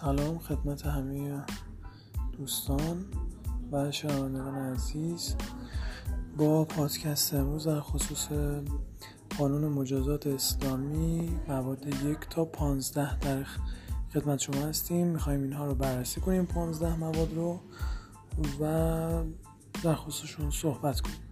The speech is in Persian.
سلام خدمت همه دوستان و شنوندگان عزیز. با پادکست امروز در خصوص قانون مجازات اسلامی مواد یک تا پانزده در خدمت شما هستیم. می‌خوایم اینها رو بررسی کنیم پانزده مواد رو و در خصوصشون صحبت کنیم.